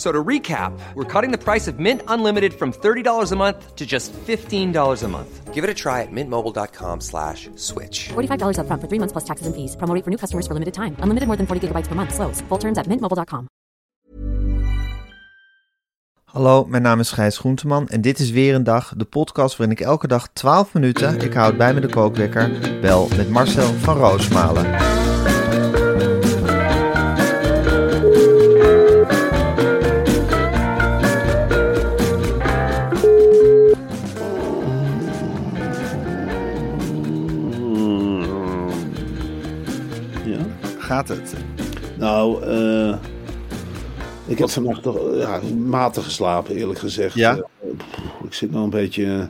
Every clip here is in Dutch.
So to recap, we're cutting the price of Mint Unlimited from $30 a month to just $15 a month. Give it a try at mintmobile.com slash switch. $45 upfront for three months plus taxes and fees. Promo rate for new customers for limited time. Unlimited more than 40 gigabytes per month. Slows. Full terms at mintmobile.com. Hallo, mijn naam is Gijs Groenteman en dit is weer een dag, de podcast waarin ik elke dag 12 minuten, ik houd bij me de kookwekker, bel met Marcel van Roosmalen. Gaat het? Nou, eh, ik heb vannacht toch eh, ja, matig geslapen, eerlijk gezegd. Ja? Eh, ik zit nog een beetje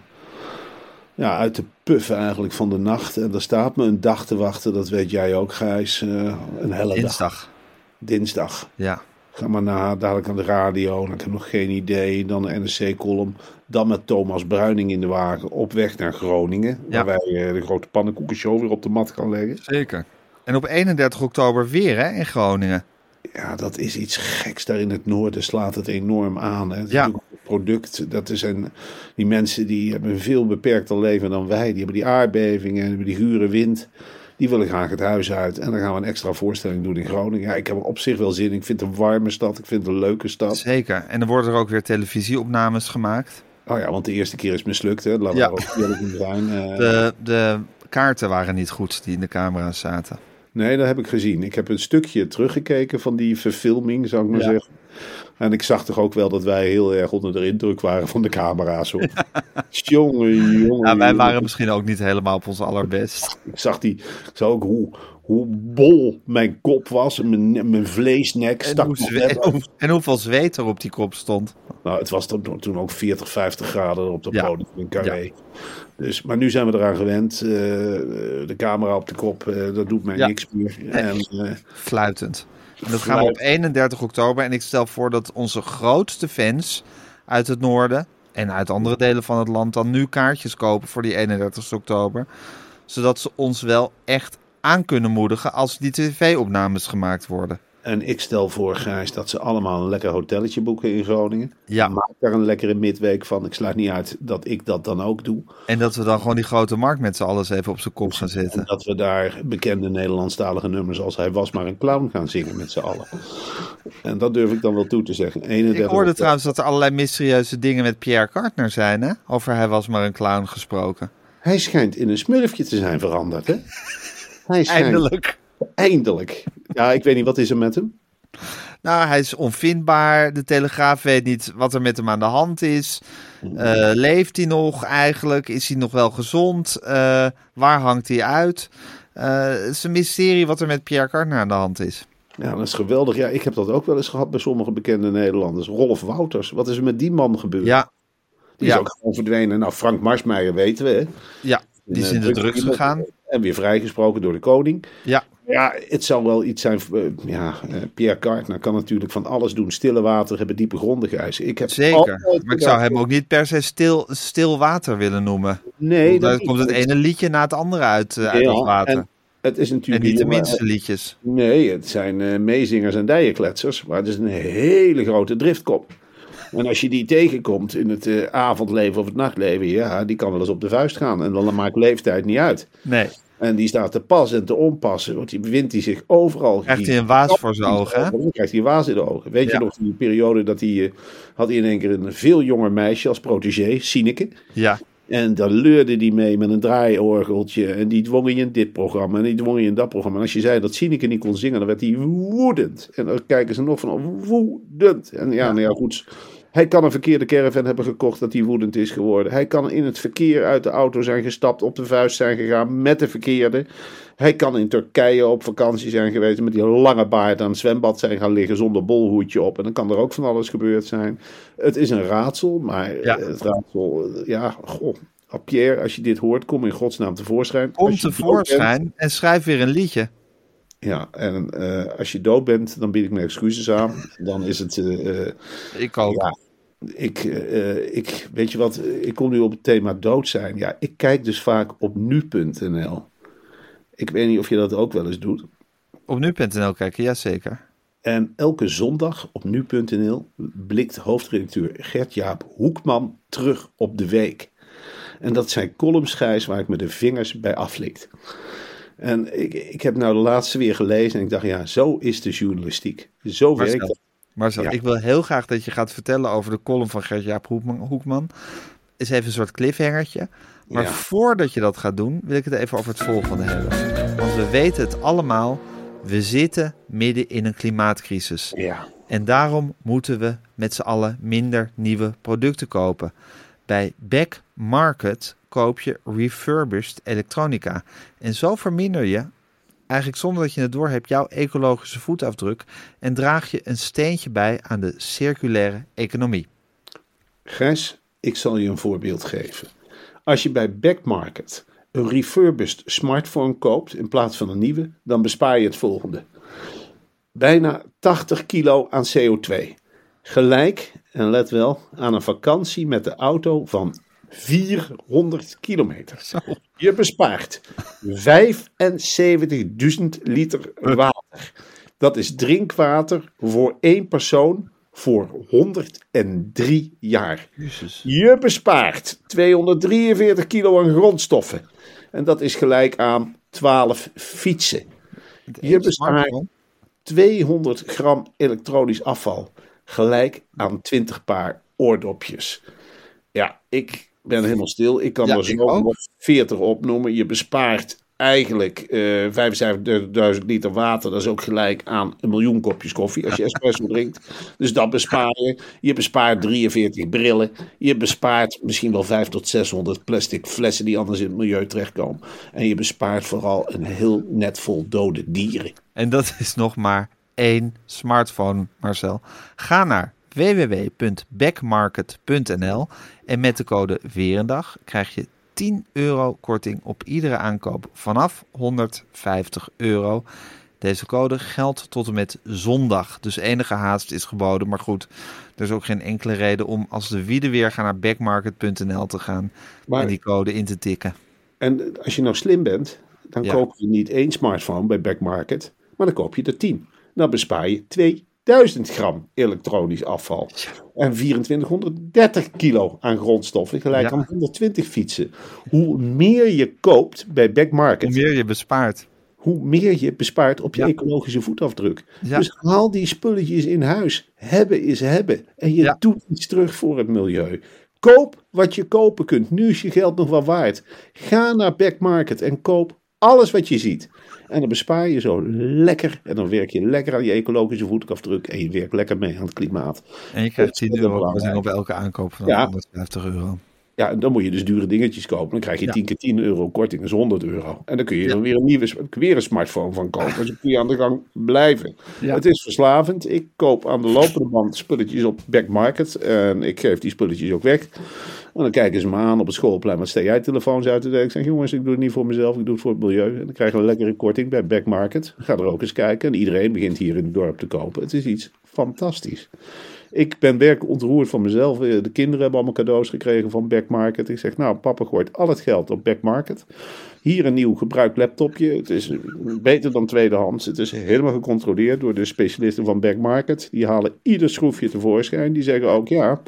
ja, uit te puffen eigenlijk van de nacht. En er staat me een dag te wachten, dat weet jij ook, Gijs. een helle dag. Dinsdag. Dinsdag. Ja. Ga maar na, dadelijk aan de radio. En ik heb nog geen idee. Dan de NRC-column. Dan met Thomas Bruining in de wagen op weg naar Groningen. Ja. Waar wij de grote pannenkoekenshow weer op de mat gaan leggen. Zeker. En op 31 oktober weer hè, in Groningen. Ja, dat is iets geks. Daar in het noorden slaat het enorm aan. Hè. Ja. product. Dat is een, die mensen die hebben een veel beperkter leven dan wij. Die hebben die aardbevingen, die hebben die gure wind. Die willen graag het huis uit. En dan gaan we een extra voorstelling doen in Groningen. Ja, ik heb er op zich wel zin in. Ik vind het een warme stad. Ik vind het een leuke stad. Zeker. En er worden er ook weer televisieopnames gemaakt. Oh ja, want de eerste keer is mislukt. Hè. Laten we Ja. ook eerlijk in zijn. Eh, De, de kaarten waren niet goed die in de camera's zaten. Nee, dat heb ik gezien. Ik heb een stukje teruggekeken van die verfilming, zou ik maar Ja. zeggen. En ik zag toch ook wel dat wij heel erg onder de indruk waren van de camera's. Hoor. jongen, jongen. Ja, wij jongen. waren misschien ook niet helemaal op ons allerbest. Ik zag, die, ik zag ook hoe, hoe bol mijn kop was. En mijn, mijn vleesnek En, stak hoe af. en hoeveel zweet er op die kop stond. Nou, het was toen, ook 40, 50 graden op de Ja. podium in Carré. Dus, maar nu zijn we eraan gewend. Eh, de camera op de kop, eh, dat doet mij Ja. niks meer. En, eh, Fluitend. En dat gaan we op 31 oktober. En ik stel voor dat onze grootste fans uit het noorden en uit andere delen van het land dan nu kaartjes kopen voor die 31 oktober. Zodat ze ons wel echt aan kunnen moedigen als die tv-opnames gemaakt worden. En ik stel voor, Gijs, dat ze allemaal een lekker hotelletje boeken in Groningen. Ja. Maak daar een lekkere midweek van. Ik sluit niet uit dat ik dat dan ook doe. En dat we dan gewoon die grote markt met z'n allen even op zijn kop gaan En zetten. dat we daar bekende Nederlandstalige nummers als Hij was maar een clown gaan zingen met z'n allen. En dat durf ik dan wel toe te zeggen. 31 Ik hoorde trouwens dat er allerlei mysterieuze dingen met Pierre Kartner zijn, hè? Over hij was maar een clown gesproken. Hij schijnt in een smurfje te zijn veranderd, hè? Hij schijnt, Eindelijk. Eindelijk. Ja, ik weet niet, wat is er met hem? Nou, hij is onvindbaar. De Telegraaf weet niet wat er met hem aan de hand is. Eh, leeft hij nog eigenlijk? Is hij nog wel gezond? Eh, waar hangt hij uit? Eh, het is een mysterie wat er met Pierre Kartner aan de hand is. Ja, dat is geweldig. Ja, ik heb dat ook wel eens gehad bij sommige bekende Nederlanders. Rolf Wouters, wat is er met die man gebeurd? Ja, Die is ja. ook gewoon verdwenen. Nou, Frank Marsmeijer weten we, hè? ja die is En, in eh, de drugs gegaan. En weer vrijgesproken door de koning. Ja, Ja, het zal wel iets zijn. eh, ja, eh, Pierre Kartner kan natuurlijk van alles doen. Stille water hebben diepe gronden, Gijs. Ik heb zeker. Maar ik zou hem ook niet per se stil, stil water willen noemen. Nee, Daar dat komt het ene liedje na het andere uit, eh, uit het water. En het is En natuurlijk niet de minste liedjes. Nee, het zijn eh, meezingers en dijenkletsers. Maar het is een hele grote driftkop. En als je die tegenkomt in het eh, avondleven of het nachtleven, ja, die kan wel eens op de vuist gaan. En dan maakt leeftijd niet uit. Nee, En die staat te pas en te onpassen. Want die bevindt hij zich overal. krijgt hij een waas voor zijn ogen, hè? Dan krijgt hij een waas in de ogen. Weet Ja. je nog, die periode dat hij... eh, had hij in één keer een veel jonger meisje als protégé, Sineke. Ja, En dan leurde die mee met een draaiorgeltje. En die dwong je in dit programma. En die dwong je in dat programma. En als je zei dat Sineke niet kon zingen, dan werd hij woedend. En dan kijken ze nog van woedend. En ja, nou ja, goed. Hij kan een verkeerde caravan hebben gekocht dat hij woedend is geworden. Hij kan in het verkeer uit de auto zijn gestapt, op de vuist zijn gegaan met de verkeerde. Hij kan in Turkije op vakantie zijn geweest met die lange baard aan het zwembad zijn gaan liggen zonder bolhoedje op. En dan kan er ook van alles gebeurd zijn. Het is een raadsel, maar Ja. het raadsel, ja, goh. Pierre, als je dit hoort, kom in godsnaam tevoorschijn. Kom tevoorschijn en schrijf weer een liedje. Ja, en eh, als je dood bent, dan bied ik mijn excuses aan. Dan is het... eh, eh, Ik ook. ja, ik, eh, ik, weet je wat, ik kom nu op het thema dood zijn. Ja, ik kijk dus vaak op nu.nl. Ik weet niet of je dat ook wel eens doet. Op nu.nl kijken, jazeker. En elke zondag op nu.nl blikt hoofdredacteur Gert-Jaap Hoekman terug op de week. En dat zijn columns, Gijs, waar ik me de vingers bij aflikt. En ik, ik heb nou de laatste weer gelezen en ik dacht, ja, zo is de journalistiek. Zo werkt Marcel, het. Marcel Ja. ik wil heel graag dat je gaat vertellen over de column van Gert-Jaap Hoekman. Hoekman. Is even een soort cliffhangertje. Maar Ja. voordat je dat gaat doen, wil ik het even over het volgende hebben. Want we weten het allemaal. We zitten midden in een klimaatcrisis. Ja. En daarom moeten we met z'n allen minder nieuwe producten kopen. Bij Back Market koop je refurbished elektronica. En zo verminder je, eigenlijk zonder dat je het doorhebt, jouw ecologische voetafdruk. En draag je een steentje bij aan de circulaire economie. Gijs, ik zal je een voorbeeld geven. Als je bij Backmarket een refurbished smartphone koopt in plaats van een nieuwe, dan bespaar je het volgende. Bijna 80 kilo aan CO2. Gelijk, en let wel, aan een vakantie met de auto van 400 kilometer. Je bespaart 75.000 liter water. Dat is drinkwater voor één persoon voor 103 jaar. Je bespaart 243 kilo aan grondstoffen. En dat is gelijk aan 12 fietsen. Je bespaart 200 gram elektronisch afval. Gelijk aan 20 paar oordopjes. Ja, ik ben helemaal stil. Ik kan Ja, er zo ik ook. nog 40 opnoemen. Je bespaart eigenlijk eh 75.000 liter water. Dat is ook gelijk aan een miljoen kopjes koffie als je espresso drinkt. Dus dat bespaar je. Je bespaart 43 brillen. Je bespaart misschien wel 5 tot 600 plastic flessen die anders in het milieu terechtkomen. En je bespaart vooral een heel net vol dode dieren. En dat is nog maar één smartphone, Marcel. Ga naar www.backmarket.nl en met de code Verendag krijg je 10 euro korting op iedere aankoop vanaf 150 euro. Deze code geldt tot en met zondag, dus enige haast is geboden. Maar goed, er is ook geen enkele reden om als de wieden weer gaan naar backmarket.nl te gaan Maar- en die code in te tikken. En als je nou slim bent, dan Ja. koop je niet één smartphone bij Backmarket, maar dan koop je er 10. Dan bespaar je 2000 gram elektronisch afval. En 2430 kilo aan grondstoffen, gelijk Ja. aan 120 fietsen. Hoe meer je koopt bij Backmarket, Hoe meer je bespaart. hoe meer je bespaart op je Ja. ecologische voetafdruk. Ja. Dus haal die spulletjes in huis. Hebben is hebben. En je doet iets terug voor het milieu. Koop wat je kopen kunt. Nu is je geld nog wel waard. Ga naar Backmarket en koop alles wat je ziet. En dan bespaar je zo lekker. En dan werk je lekker aan je ecologische voetafdruk. En je werkt lekker mee aan het klimaat. En je krijgt 10 Ontzettend euro op elke aankoop van Ja. 150 euro. Ja, en dan moet je dus dure dingetjes kopen. Dan krijg je Ja. 10 keer 10 euro korting, dat is 100 euro. En dan kun je dan weer een nieuwe weer een smartphone van kopen. Dus dan kun je aan de gang blijven. Het is verslavend. Ik koop aan de lopende band spulletjes op Backmarket. En ik geef die spulletjes ook weg. En dan kijken ze me aan op het schoolplein. Wat steek jij telefoons uit te delen? Ik zeg, jongens, ik doe het niet voor mezelf. Ik doe het voor het milieu. En dan krijgen we een lekkere korting bij Backmarket. Ga er ook eens kijken. En iedereen begint hier in het dorp te kopen. Het is iets fantastisch. Ik ben werkelijk ontroerd van mezelf. Eh, De kinderen hebben allemaal cadeaus gekregen van Backmarket. Ik zeg, nou, papa gooit al het geld op Backmarket. Hier een nieuw gebruikt laptopje. Het is beter dan tweedehands. Het is helemaal gecontroleerd door de specialisten van Back Market. Die halen ieder schroefje tevoorschijn. Die zeggen ook, ja,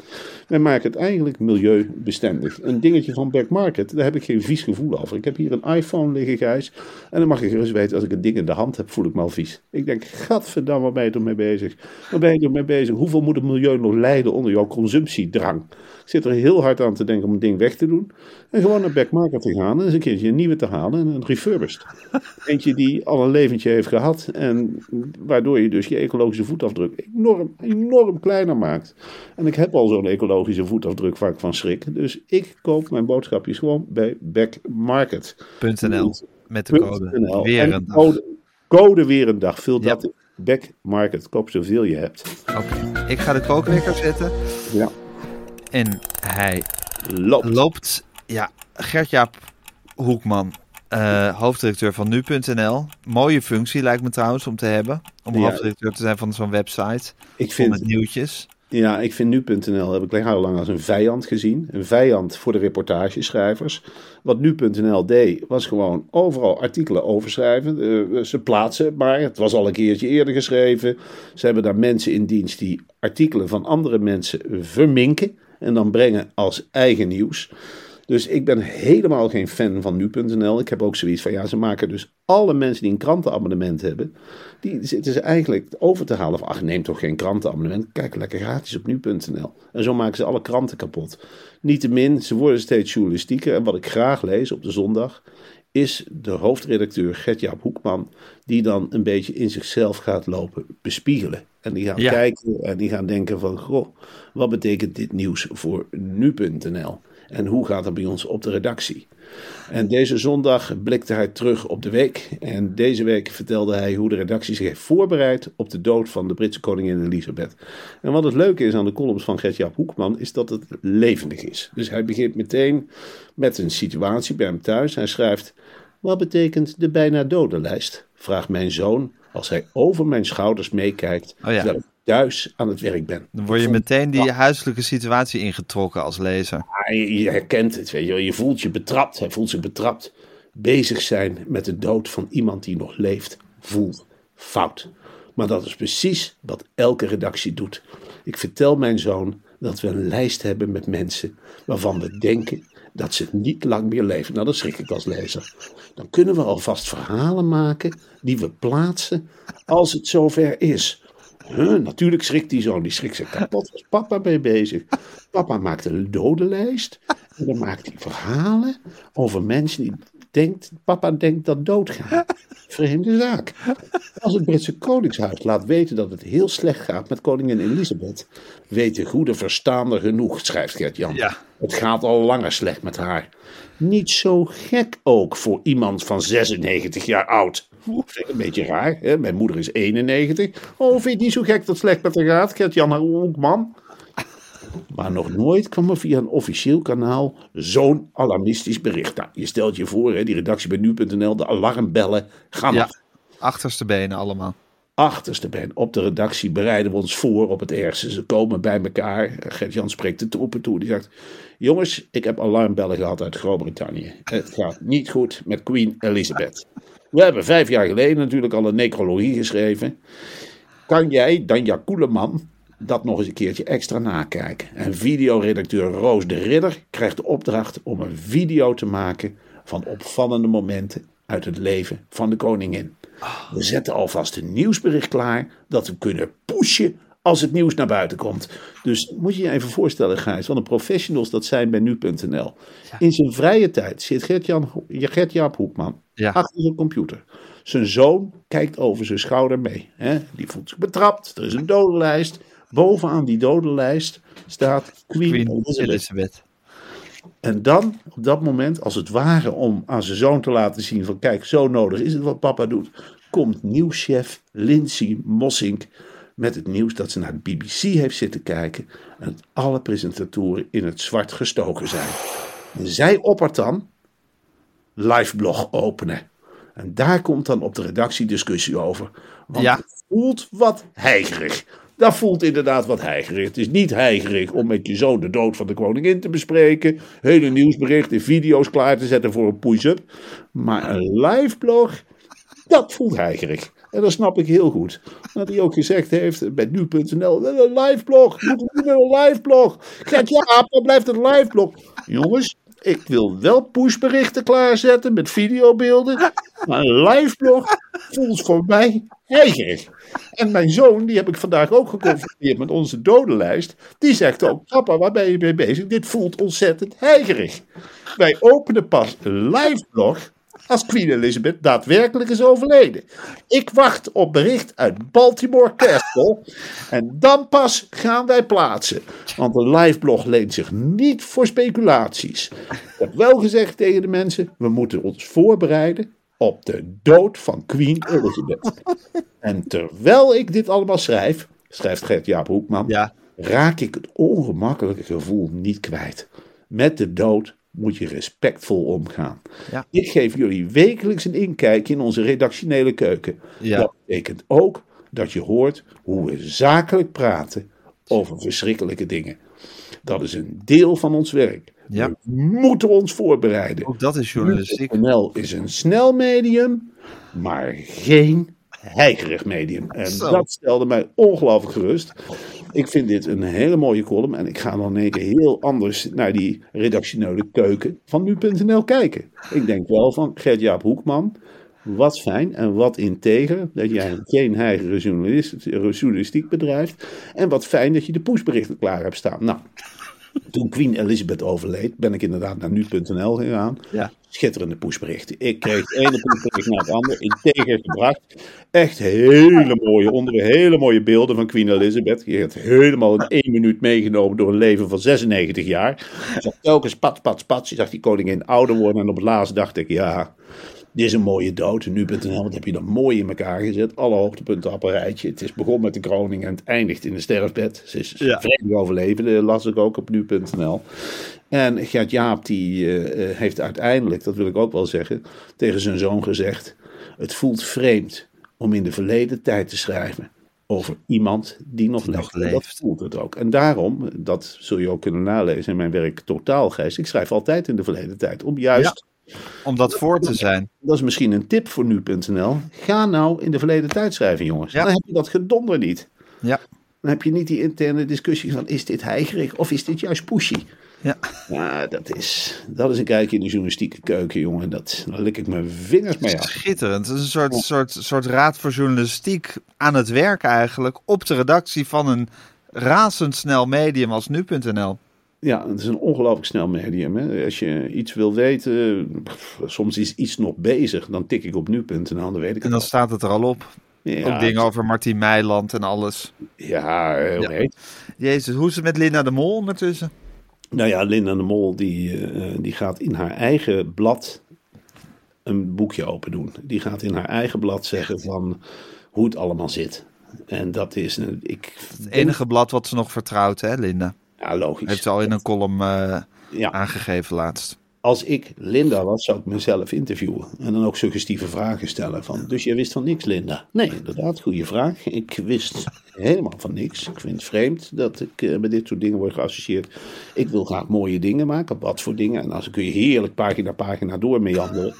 wij maken het eigenlijk milieubestendig. Een dingetje van Back Market, daar heb ik geen vies gevoel over. Ik heb hier een iPhone liggen, Gijs. En dan mag je gerust weten, als ik een ding in de hand heb, voel ik me al vies. Ik denk, gadverdamme, waar ben je er mee bezig? Waar ben je er mee bezig? Hoeveel moet het milieu nog lijden onder jouw consumptiedrang? Ik zit er heel hard aan te denken om een ding weg te doen. En gewoon naar Back Market te gaan en eens een keertje een nieuwe te halen en een refurbished. Eentje die al een leventje heeft gehad en waardoor je dus je ecologische voetafdruk enorm, enorm kleiner maakt. En ik heb al zo'n ecologische voetafdruk waar ik van schrik. Dus ik koop mijn boodschapjes gewoon bij backmarket.nl met de code .nl. weer En een dag. Code, code weer een dag. Vul Ja. dat in. Backmarket. Koop zoveel je hebt. Oké, ik ga de kookwekker zetten Ja. en hij Loopt. loopt. Ja, Gert-Jaap Hoekman, eh, hoofddirecteur van nu.nl. Mooie functie lijkt me trouwens om te hebben. Om Ja. hoofddirecteur te zijn van zo'n website. Ik Vol met vind, nieuwtjes. Ja, ik vind nu.nl heb ik heel lang als een vijand gezien. Een vijand voor de reportageschrijvers. Wat nu.nl deed, was gewoon overal artikelen overschrijven. Eh, ze plaatsen het maar. Het was al een keertje eerder geschreven. Ze hebben daar mensen in dienst die artikelen van andere mensen verminken. En dan brengen als eigen nieuws. Dus ik ben helemaal geen fan van nu.nl. Ik heb ook zoiets van, ja, ze maken dus alle mensen die een krantenabonnement hebben, die zitten ze eigenlijk over te halen van, ach, neem toch geen krantenabonnement, kijk lekker gratis op nu.nl. En zo maken ze alle kranten kapot. Niettemin, ze worden steeds journalistieker. En wat ik graag lees op de zondag, is de hoofdredacteur Gert-Jaap Hoekman, die dan een beetje in zichzelf gaat lopen bespiegelen. En die gaan Ja. kijken en die gaan denken van, goh, wat betekent dit nieuws voor nu.nl? En hoe gaat het bij ons op de redactie? En deze zondag blikte hij terug op de week. En deze week vertelde hij hoe de redactie zich heeft voorbereid op de dood van de Britse koningin Elisabeth. En wat het leuke is aan de columns van Gert-Jaap Hoekman, is dat het levendig is. Dus hij begint meteen met een situatie bij hem thuis. Hij schrijft, wat betekent de bijna dodenlijst? Vraagt mijn zoon als hij over mijn schouders meekijkt, Oh ja. terwijl ik thuis aan het werk ben. Dan word je meteen die huiselijke situatie ingetrokken als lezer. Ja, je, herkent het, weet je. Je voelt je betrapt. Hij voelt zich betrapt. Bezig zijn met de dood van iemand die nog leeft, voelt fout. Maar dat is precies wat elke redactie doet. Ik vertel mijn zoon dat we een lijst hebben met mensen waarvan we denken dat ze niet lang meer leven. Nou, dan schrik ik als lezer. Dan kunnen we alvast verhalen maken die we plaatsen als het zover is. Natuurlijk schrikt die zoon, die schrikt zich kapot. Daar is papa mee bezig. Papa maakt een dodenlijst. En dan maakt hij verhalen over mensen die denkt, papa denkt dat doodgaan. Vreemde zaak. Als het Britse Koningshuis laat weten dat het heel slecht gaat met koningin Elisabeth, weet de goede verstaander genoeg, schrijft Gert-Jan. Ja. Het gaat al langer slecht met haar. Niet zo gek ook voor iemand van 96 jaar oud. Vind ik Een beetje raar. Hè? Mijn moeder is 91. Oh, vind je het niet zo gek dat het slecht met haar gaat? Gert-Jan Hoekman. Maar nog nooit kwam er via een officieel kanaal zo'n alarmistisch bericht. Nou, je stelt je voor, hè, die redactie bij nu.nl, de alarmbellen gaan Ja, achterste benen allemaal. Achterste ben op de redactie bereiden we ons voor op het ergste. Ze komen bij elkaar. Gert-Jan spreekt de troepen toe. Die zegt: Jongens, ik heb alarmbellen gehad uit Groot-Brittannië. Het gaat niet goed met Queen Elizabeth. We hebben vijf jaar geleden natuurlijk al een necrologie geschreven. Kan jij, Danja Koeleman, dat nog eens een keertje extra nakijken? En videoredacteur Roos de Ridder krijgt de opdracht om een video te maken van opvallende momenten uit het leven van de koningin. We zetten alvast een nieuwsbericht klaar dat we kunnen pushen als het nieuws naar buiten komt. Dus moet je je even voorstellen, Gijs, wat een professionals dat zijn bij nu.nl. In zijn vrije tijd zit Gert-Jan, Gert-Jaap Hoekman Ja. achter zijn computer. Zijn zoon kijkt over zijn schouder mee. Hè? Die voelt zich betrapt. Er is een dodenlijst. Bovenaan die dodenlijst staat Queen, Queen Elizabeth. En dan, op dat moment, als het ware om aan zijn zoon te laten zien van kijk, zo nodig is het wat papa doet, komt nieuwschef Lindsay Mossink met het nieuws dat ze naar de BBC heeft zitten kijken en dat alle presentatoren in het zwart gestoken zijn. En zij oppert dan liveblog openen. En daar komt dan op de redactie discussie over. Want Ja. het voelt wat heigerig. Dat voelt inderdaad wat heigerig. Het is niet heigerig om met je zoon de dood van de koningin te bespreken. Hele nieuwsberichten, video's klaar te zetten voor een push-up. Maar een live blog, dat voelt heigerig. En dat snap ik heel goed. Dat hij ook gezegd heeft bij nu.nl, een live blog, meer een live blog. Gert Jaap, dan blijft het live blog. Jongens, ik wil wel pushberichten klaarzetten met videobeelden. Maar een live blog voelt voor mij heigerig. En mijn zoon, die heb ik vandaag ook geconfronteerd met onze dodenlijst. Die zegt ook, papa, waar ben je mee bezig? Dit voelt ontzettend heigerig. Wij openen pas een live blog als Queen Elizabeth daadwerkelijk is overleden. Ik wacht op bericht uit Baltimore Castle en dan pas gaan wij plaatsen. Want een live blog leent zich niet voor speculaties. Ik heb wel gezegd tegen de mensen, we moeten ons voorbereiden op de dood van Queen Elizabeth. En terwijl ik dit allemaal schrijf, schrijft Gert-Jaap Hoekman, Ja. raak ik het ongemakkelijke gevoel niet kwijt. Met de dood moet je respectvol omgaan. Ja. Ik geef jullie wekelijks een inkijkje in onze redactionele keuken. Ja. Dat betekent ook dat je hoort hoe we zakelijk praten over verschrikkelijke dingen. Dat is een deel van ons werk. Ja. We moeten ons voorbereiden. Ook dat is journalistiek. NL is een snel medium, maar geen heigerig medium. En Zo. dat stelde mij ongelooflijk gerust. Ik vind dit een hele mooie column en ik ga dan in één keer heel anders naar die redactionele keuken van nu.nl kijken. Ik denk wel van Gert-Jaap Hoekman, wat fijn en wat integer dat jij geen journalist, journalistiek bedrijft. En wat fijn dat je de poesberichten klaar hebt staan. Nou, toen Queen Elizabeth overleed, ben ik inderdaad naar nu.nl gegaan. Ja. Schitterende pushberichten. Ik kreeg het ene pushbericht naar het andere integer gebracht. Echt hele mooie onder, hele mooie beelden van Queen Elizabeth. Je hebt helemaal in één minuut meegenomen door een leven van 96 jaar. Je zag telkens pat, pat, pat. Je zag die koningin ouder worden. En op het laatst dacht ik, ja, dit is een mooie dood. Nu.nl, wat heb je dan mooi in elkaar gezet. Alle hoogtepunten op een rijtje. Het is begonnen met de kroning en het eindigt in de sterfbed. Ze is Ja. vredig overleven, las ik ook op nu.nl. En Gert Jaap die eh, eh, heeft uiteindelijk, dat wil ik ook wel zeggen, tegen zijn zoon gezegd: Het voelt vreemd om in de verleden tijd te schrijven over iemand die nog Die leeft. nog En Dat leeft. voelt het ook. En daarom, dat zul je ook kunnen nalezen in mijn werk Totaalgeest, ik schrijf altijd in de verleden tijd. Om juist, Om dat voor te zijn. dat is misschien een tip voor nu.nl, ga nou in de verleden tijd schrijven, jongens. Ja. Dan heb je dat gedonder niet. Ja. Dan heb je niet die interne discussie van is dit heigerig of is dit juist pushy. Ja. Ja, dat is, dat is een kijkje in de journalistieke keuken, jongen. Dat, daar lik ik mijn vingers mee af. Schitterend. Het is een soort, soort, soort raad voor journalistiek aan het werk eigenlijk. Op de redactie van een razendsnel medium als nu.nl. Ja, het is een ongelooflijk snel medium. Hè. Als je iets wil weten, pff, soms is iets nog bezig, dan tik ik op nu.nl, dan weet ik En dan staat het er al op. Ja, Ook dingen over Martien Meiland en alles. Ja, heel Ja. heet. Jezus, hoe is het met Linda de Mol ondertussen? Nou ja, Linda de Mol die, eh, die gaat in haar eigen blad een boekje open doen. Die gaat in haar eigen blad zeggen van hoe het allemaal zit. En dat is, een- ik, Het enige blad wat ze nog vertrouwt, hè, Linda? Ja, logisch. Heeft ze al in een column eh, Ja. aangegeven laatst. Als ik Linda was, zou ik mezelf interviewen. En dan ook suggestieve vragen stellen. Van, dus je wist van niks, Linda? Nee, inderdaad, goede vraag. Ik wist helemaal van niks. Ik vind het vreemd dat ik eh, met dit soort dingen word geassocieerd. Ik wil graag mooie dingen maken. Wat voor dingen? En dan kun je heerlijk pagina pagina door meanderen.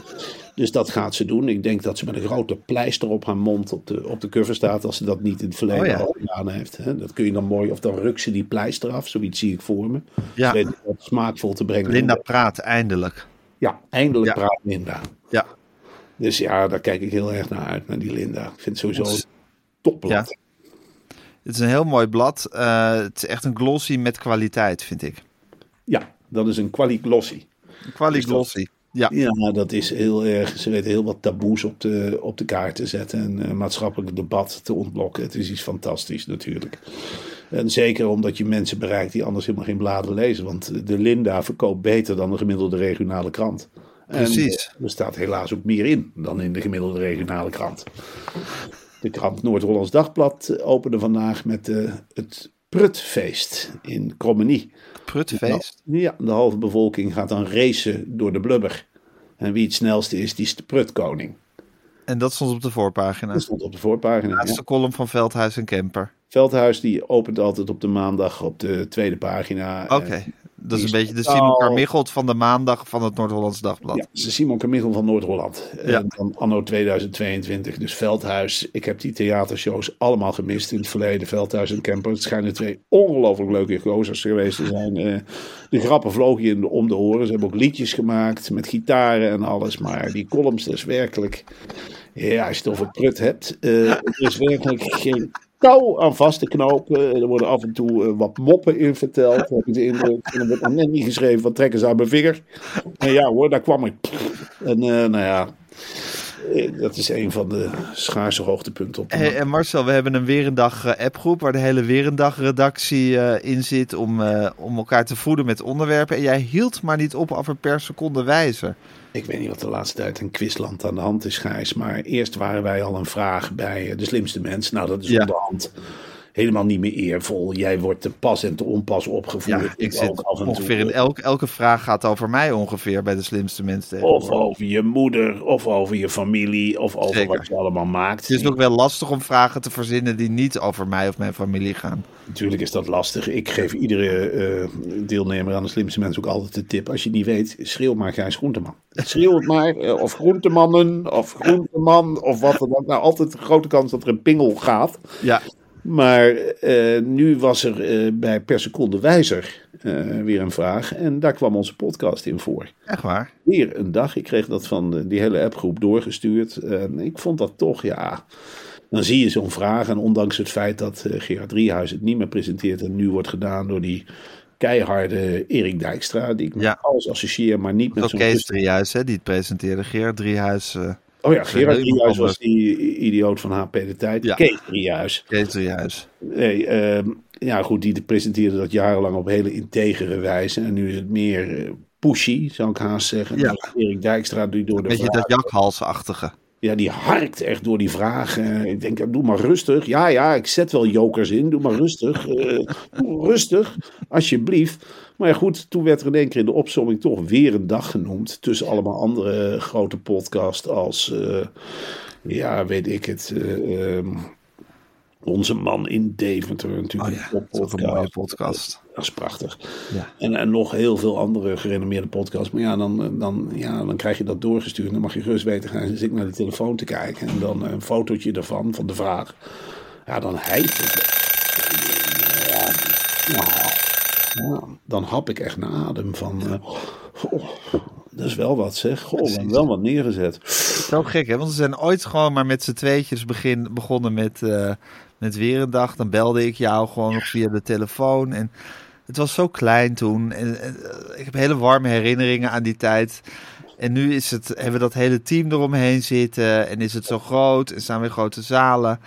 Dus dat gaat ze doen. Ik denk dat ze met een grote pleister op haar mond op de, op de cover staat. Als ze dat niet in het verleden Oh ja. al gedaan heeft. Hè. Dat kun je dan mooi. Of dan rukt ze die pleister af. Zoiets zie ik voor me. Ja. Wat smaakvol te brengen. Linda praat eindelijk. Ja, eindelijk Ja. praat Linda. Ja, Dus ja, daar kijk ik heel erg naar uit, naar die Linda. Ik vind het sowieso topblad. het is een heel mooi blad. Eh, het is echt een glossy met kwaliteit, vind ik. Ja, dat is een quali-glossy. Een quali Is dat- glossy. Ja. Ja, dat is heel erg. Ze weten heel wat taboes op de, op de kaart te zetten en eh, maatschappelijk debat te ontblokken. Het is iets fantastisch natuurlijk. En zeker omdat je mensen bereikt die anders helemaal geen bladen lezen. Want de Linda verkoopt beter dan de gemiddelde regionale krant. Precies. er staat helaas ook meer in dan in de gemiddelde regionale krant. De krant Noord-Hollands Dagblad opende vandaag met eh, het Prutfeest in Krommenie. Prutfeest. Ja, de halve bevolking gaat dan racen door de blubber. En wie het snelste is, die is de prutkoning. En dat stond op de voorpagina. Dat stond op de voorpagina. Naast ja. de column van Veldhuis en Kemper. Veldhuis die opent altijd op de maandag op de tweede pagina. Oké, dat is een beetje de Simon Carmichelt van de maandag van het Noord-Hollands Dagblad. Ja, Simon Carmichael van Noord-Holland. Ja. En dan anno 2022. Dus Veldhuis. Ik heb die theatershows allemaal gemist in het verleden. Veldhuis en Kemper. Het schijnen twee ongelooflijk leuke gozers geweest te zijn. Eh, de grappen vlogen je om de oren. Ze hebben ook liedjes gemaakt met gitaren en alles. Maar die columns, dat is werkelijk... Ja, als je het over prut hebt. eh er is werkelijk geen touw aan vast te knopen. Er worden af en toe eh, wat moppen in verteld. Heb ik de indruk. En er wordt nog net niet geschreven wat trekken ze aan mijn vinger. En ja hoor, daar kwam ik. En eh, nou ja, eh, dat is een van de schaarse hoogtepunten op de Hey, en Marcel, we hebben een Weerendag appgroep waar de hele Weerendag redactie in zit om, om elkaar te voeden met onderwerpen. En jij hield maar niet op over per seconde wijze. Ik weet niet wat de laatste tijd in Quizland aan de hand is, Gijs. Maar eerst waren wij al een vraag bij eh, de slimste mens. Nou, dat is Ja. onderhand helemaal niet meer eervol. Jij wordt te pas en te onpas opgevoerd. Ja, ik ook zit af en ongeveer toe. in elk, elke vraag gaat over mij ongeveer bij de slimste mensen Of over je moeder, of over je familie, of over Zeker. wat je allemaal maakt. Het is ook wel lastig om vragen te verzinnen die niet over mij of mijn familie gaan. Natuurlijk is dat lastig. Ik geef iedere eh, deelnemer aan de slimste mensen ook altijd de tip. Als je het niet weet, schreeuw maar Gijs Groenteman. Schreeuw het maar. eh, of Groentemannen, of Groenteman, of wat dan ook. Nou, altijd een grote kans dat er een pingel gaat. Ja, Maar eh, nu was er eh, bij Per Seconde Wijzer eh, weer een vraag. En daar kwam onze podcast in voor. echt waar. Weer een dag. Ik kreeg dat van die hele appgroep doorgestuurd. En ik vond dat toch, ja... Dan zie je zo'n vraag. En ondanks het feit dat Gerard Driehuis het niet meer presenteert... en nu wordt gedaan door die keiharde Erik Dijkstra... die ik met Ja. alles associeer, maar niet met zo'n... Kees Driehuis, hè, die het presenteerde. Gerard Driehuis, eh Oh ja, Gerard Driehuis was die idioot van HP De Tijd. Ja. Kees Driehuis. Kees Driehuis. Nee, ehm, ja goed, die presenteerde dat jarenlang op hele integere wijze. En nu is het meer eh, pushy, zou ik haast zeggen. Ja. Erik Dijkstra die door de Beetje dat jakhalsachtige. Ja, die harkt echt door die vragen. Ik denk, doe maar rustig. Ja, ja, ik zet wel jokers in. Doe maar rustig. Doe rustig, alsjeblieft. Maar ja, goed, toen werd er in één keer in de opzomming toch weer een dag genoemd. Tussen allemaal andere grote podcasts als, eh, ja, weet ik het, eh, ehm, Onze Man in Deventer. Natuurlijk Oh ja, een dat is ook een mooie podcast. Dat is prachtig. Ja. En, en nog heel veel andere gerenommeerde podcasts. Maar ja dan, dan, ja, dan krijg je dat doorgestuurd. Dan mag je gerust weten gaan. Dan zit ik naar de telefoon te kijken. En dan een fotootje ervan, van de vraag. Ja, dan hijt het. Ja, ja, ja, dan hap ik echt naar adem van... eh, goh, dat is wel wat zeg. Goh, we hebben wel wat neergezet. Zo gek, hè? Want we zijn ooit gewoon maar met z'n tweetjes begin, begonnen met, eh, met weer een dag. Dan belde ik jou gewoon nog via de telefoon. En het was zo klein toen. En, en, eh, ik heb hele warme herinneringen aan die tijd. En nu is het, hebben we dat hele team eromheen zitten. En is het zo groot. En staan weer grote zalen.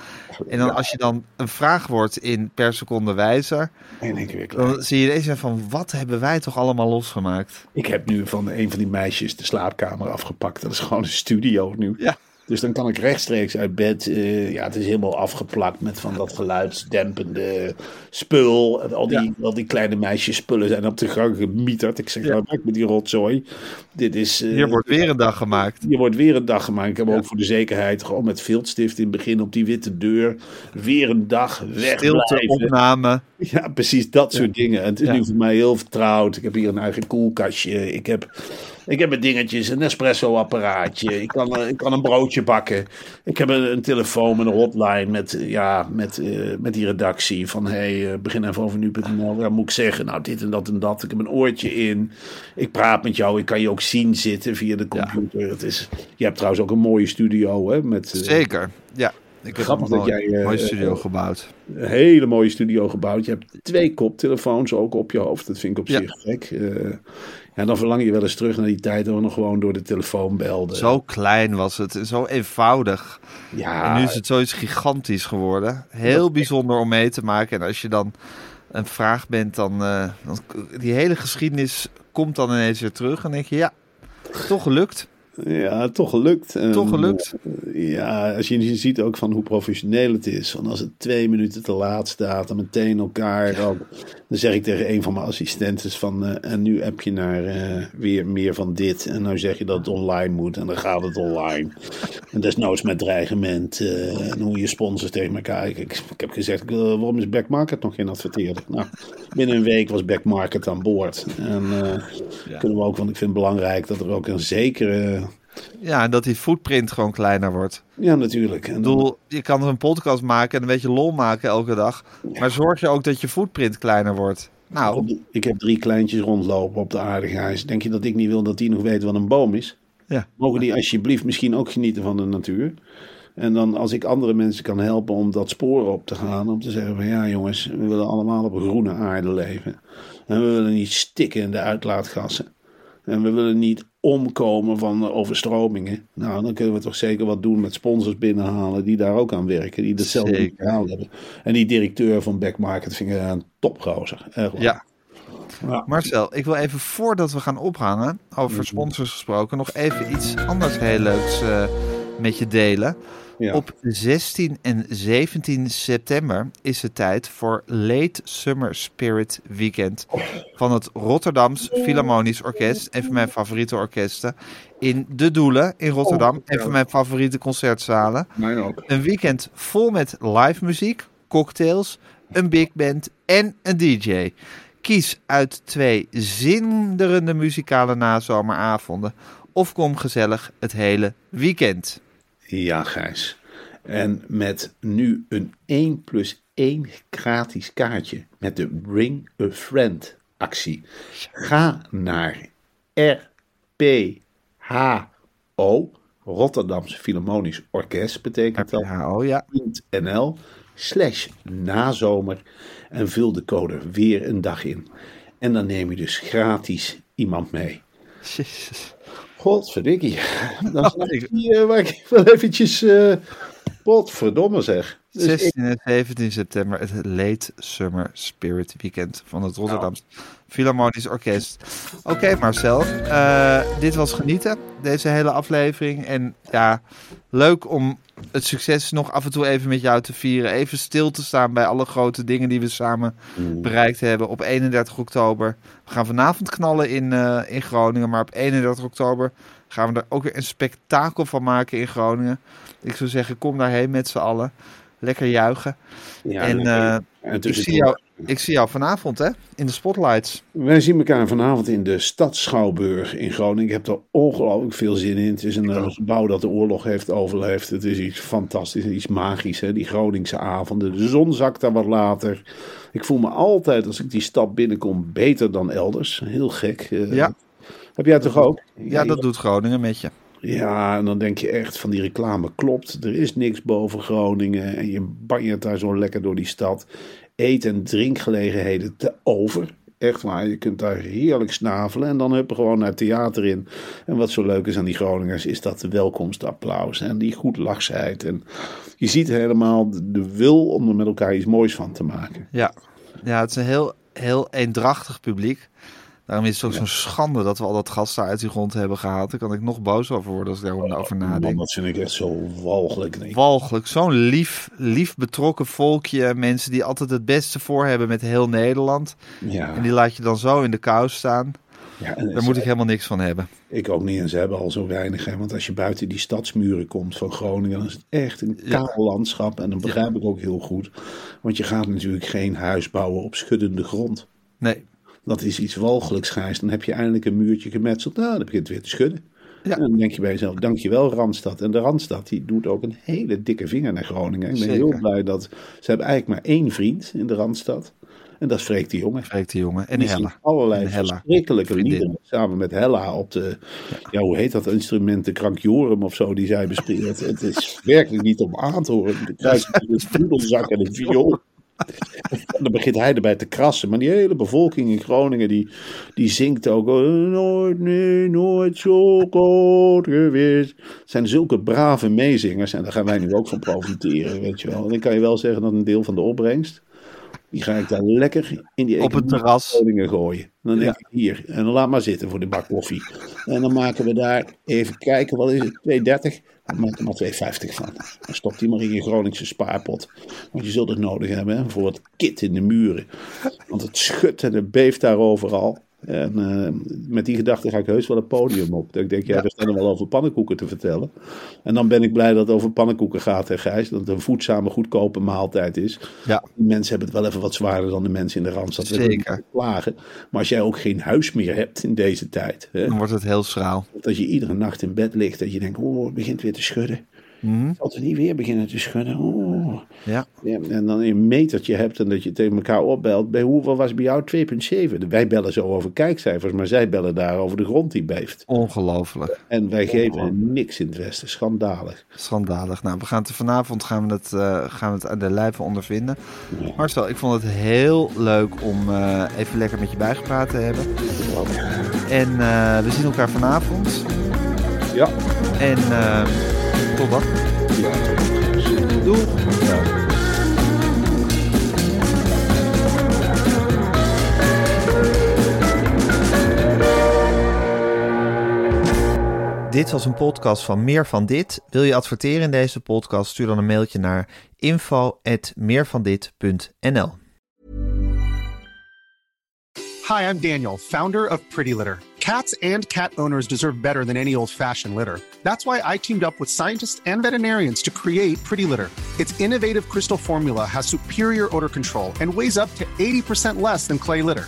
En dan als je dan een vraag wordt in per seconde wijzer. En ik weer klaar. Dan zie je ineens van, wat hebben wij toch allemaal losgemaakt? Ik heb nu van een van die meisjes de slaapkamer afgepakt. Dat is gewoon een studio nu. Ja. Dus dan kan ik rechtstreeks uit bed. eh, ja, het is helemaal afgeplakt met van dat geluidsdempende spul. En al, die, al die kleine meisjes spullen zijn op de gang gemieterd. Ik zeg, Ja. weg met die rotzooi. Dit is... eh, Hier wordt weer een dag gemaakt. hier wordt weer een dag gemaakt. Ik heb ook voor de zekerheid gewoon met viltstift in het begin op die witte deur. Weer een dag Stilte, wegblijven. opname. Ja, precies dat soort dingen. En het is Ja. nu voor mij heel vertrouwd. Ik heb hier een eigen koelkastje. Ik heb, ik heb mijn dingetjes, een espresso-apparaatje. Ik kan, eh, ik kan een broodje bakken. Ik heb een, een telefoon met een hotline met, ja, met, eh, met die redactie. Van hey, eh, begin even over nu.nl. Ja, moet ik zeggen, nou dit en dat en dat. Ik heb een oortje in. Ik praat met jou. Ik kan je ook zien zitten via de computer. Het is, je hebt trouwens ook een mooie studio. Hè, met, Zeker, ja. Ik heb Grappig een dat jij, eh, mooie studio eh, gebouwd. een hele mooie studio gebouwd. Je hebt twee koptelefoons ook op je hoofd. Dat vind ik op Ja. zich gek. Eh, ja, dan verlang je wel eens terug naar die tijd dat we nog gewoon door de telefoon belden. Zo klein was het, en zo eenvoudig. Ja, En nu is het zoiets gigantisch geworden. Heel bijzonder om mee te maken. En als je dan een vraag bent, dan, eh, dan die hele geschiedenis komt dan ineens weer terug. En dan denk je, ja, toch gelukt. Ja, toch gelukt. En, Toch gelukt. eh, ja, als je ziet ook van hoe professioneel het is. Van als het twee minuten te laat staat en meteen elkaar. dan zeg ik tegen een van mijn assistenten van. eh, en nu heb je naar eh, weer meer van dit. En nou zeg je dat het online moet. En dan gaat het online. En desnoods met dreigement. en hoe je sponsors tegen elkaar kijken. Ik, ik heb gezegd, waarom is Backmarket nog geen adverteerder? Nou, binnen een week was Backmarket aan boord. En eh, kunnen we ook, want ik vind het belangrijk dat er ook een zekere. Ja, en dat die footprint gewoon kleiner wordt. Ja, natuurlijk. En dan- bedoel, je kan er een podcast maken en een beetje lol maken elke dag. Maar zorg je ook dat je footprint kleiner wordt. Nou, Ik heb drie kleintjes rondlopen op de aardigheid. Denk je dat ik niet wil dat die nog weten wat een boom is? ja. Mogen die alsjeblieft misschien ook genieten van de natuur? En dan als ik andere mensen kan helpen om dat spoor op te gaan. Om te zeggen van ja jongens, we willen allemaal op een groene aarde leven. En we willen niet stikken in de uitlaatgassen. En we willen niet omkomen van overstromingen. Nou, dan kunnen we toch zeker wat doen met sponsors binnenhalen die daar ook aan werken. Die hetzelfde verhaal hebben. En die directeur van Backmarket vind ik een topgozer. Ja. Ja. Marcel, ik wil even voordat we gaan ophangen, over Mhm. sponsors gesproken, nog even iets anders heel leuks eh, met je delen. Ja. Op 16 en 17 september is het tijd voor Late Summer Spirit Weekend van het Rotterdams Philharmonisch Orkest. Een van mijn favoriete orkesten. In De Doelen in Rotterdam. Een van mijn favoriete concertzalen. Mijn ook. Een weekend vol met live muziek, cocktails, een big band en een DJ. Kies uit twee zinderende muzikale nazomeravonden of kom gezellig het hele weekend. Ja, Gijs. En met nu een 1 plus 1 gratis kaartje met de Bring a Friend actie. Ga naar RPHO, Rotterdams Philharmonisch Orkest betekent dat. RPHO, ja. .nl slash nazomer en vul de code weer een dag in. En dan neem je dus gratis iemand mee. Jezus. Godverdikkie. Dan snap ik- ik die, eh, waar ik wel eventjes... eh potverdomme zeg. Dus ik- 16 en 17 september het Late Summer Spirit Weekend van het Rotterdams Philharmonisch Orkest. Oké Marcel, eh, dit was genieten, deze hele aflevering. En ja, leuk om het succes nog af en toe even met jou te vieren. Even stil te staan bij alle grote dingen die we samen bereikt hebben op 31 oktober. We gaan vanavond knallen in, eh, in Groningen, maar op 31 oktober gaan we er ook weer een spektakel van maken in Groningen. Ik zou zeggen, kom daarheen met z'n allen. Lekker juichen. ja, en lekker. eh, En ik, zie jou, ik zie jou vanavond hè, in de spotlights. Wij zien elkaar vanavond in de stad Schouwburg in Groningen. Ik heb er ongelooflijk veel zin in. Het is een gebouw dat de oorlog heeft overleefd. Het is iets fantastisch, iets magisch. Hè? Die Groningse avonden. De zon zakt daar wat later. Ik voel me altijd, als ik die stad binnenkom, beter dan elders. Heel gek. eh. Ja. Heb jij toch ook? Ja, dat doet Groningen met je. Ja, en dan denk je echt van die reclame klopt. Er is niks boven Groningen. En je banjert daar zo lekker door die stad. Eet- en drinkgelegenheden te over. Echt waar, je kunt daar heerlijk snavelen. En dan je gewoon naar het theater in. En wat zo leuk is aan die Groningers, is dat de welkomstapplaus. En die goed lachsheid. En je ziet helemaal de wil om er met elkaar iets moois van te maken. Ja, ja het is een heel, heel eendrachtig publiek. Daarom is het ook zo'n schande dat we al dat gas daar uit die grond hebben gehaald. Daar kan ik nog boos over worden als ik daarover Man, nadenk. dat vind ik echt zo walgelijk. Nee. Walgelijk. Zo'n lief, lief betrokken volkje. Mensen die altijd het beste voor hebben met heel Nederland. Ja, En die laat je dan zo in de kou staan. ja, en Daar moet ik helemaal niks van hebben. Ik ook niet en ze hebben al zo weinig. Hè? Want als je buiten die stadsmuren komt van Groningen, dan is het echt een kaal landschap. En dat begrijp ik ook heel goed. Want je gaat natuurlijk geen huis bouwen op schuddende grond. Nee. Dat is iets walgelijks, Gijs. Dan heb je eindelijk een muurtje gemetseld. Nou, dan begint het weer te schudden. Ja. En dan denk je bij jezelf, dankjewel Randstad. En de Randstad die doet ook een hele dikke vinger naar Groningen. Ik ben Zeker. heel blij dat... Ze hebben eigenlijk maar één vriend in de Randstad. En dat is Freek de Jonge. Spreekt die jongen. En Die Hella. allerlei En Hella. verschrikkelijke Vriendin. liederen. Samen met Hella op de, ja. hoe heet dat instrument, de krankjorum of zo, die zij bespeelt. Het is werkelijk niet om aan te horen. De kruis een en een viool. Dan begint hij erbij te krassen. Maar die hele bevolking in Groningen, die, die zingt ook. oh, Nooit, nee, nooit zo groot geweest. Zijn zulke brave meezingers. En daar gaan wij nu ook van profiteren, weet je wel. En dan kan je wel zeggen dat een deel van de opbrengst... Die ga ik daar lekker in die Op het terras. Groningen gooien. Dan denk Ja. ik hier, en dan laat maar zitten voor de bak koffie. En dan maken we daar, even kijken, wat is het, 2,30? Maak er maar 2,50 van. Stopt die maar in je Groningse spaarpot. Want je zult het nodig hebben hè, voor het kit in de muren. Want het schudt en het beeft daar overal. En uh, met die gedachte ga ik heus wel het podium op. Dat ik denk, ja, we staan er wel over pannenkoeken te vertellen. En dan ben ik blij dat het over pannenkoeken gaat, hè, Gijs. Dat het een voedzame, goedkope maaltijd is. Ja. Die mensen hebben het wel even wat zwaarder dan de mensen in de Randstad. Zeker. Klagen. Maar als jij ook geen huis meer hebt in deze tijd. Hè, Dan wordt het heel schraal. dat je iedere nacht in bed ligt. Dat je denkt, oh, het begint weer te schudden. Mhm. Zal het niet weer beginnen te schudden? Oh. Ja. Ja, en dan een metertje hebt en dat je tegen elkaar opbelt. Bij hoeveel was bij jou 2,7? Wij bellen zo over kijkcijfers, maar zij bellen daar over de grond die beeft. Ongelooflijk. En wij geven niks in het Westen. Schandalig. Schandalig. Nou, we gaan het vanavond gaan we het, eh, gaan we het aan de lijve ondervinden. Marcel, ik vond het heel leuk om eh, even lekker met je bijgepraat te hebben. En eh, we zien elkaar vanavond. Ja. En tot dan. Doei. Dit was een podcast van Meer van Dit. Wil je adverteren in deze podcast? Stuur dan een mailtje naar info@meervandit.nl. Hi, I'm Daniel, founder of Pretty Litter. Cats and cat owners deserve better than any old fashioned litter. That's why I teamed up with scientists and veterinarians to create Pretty Litter. Its innovative crystal formula has superior odor control and weighs up to 80% less than clay litter.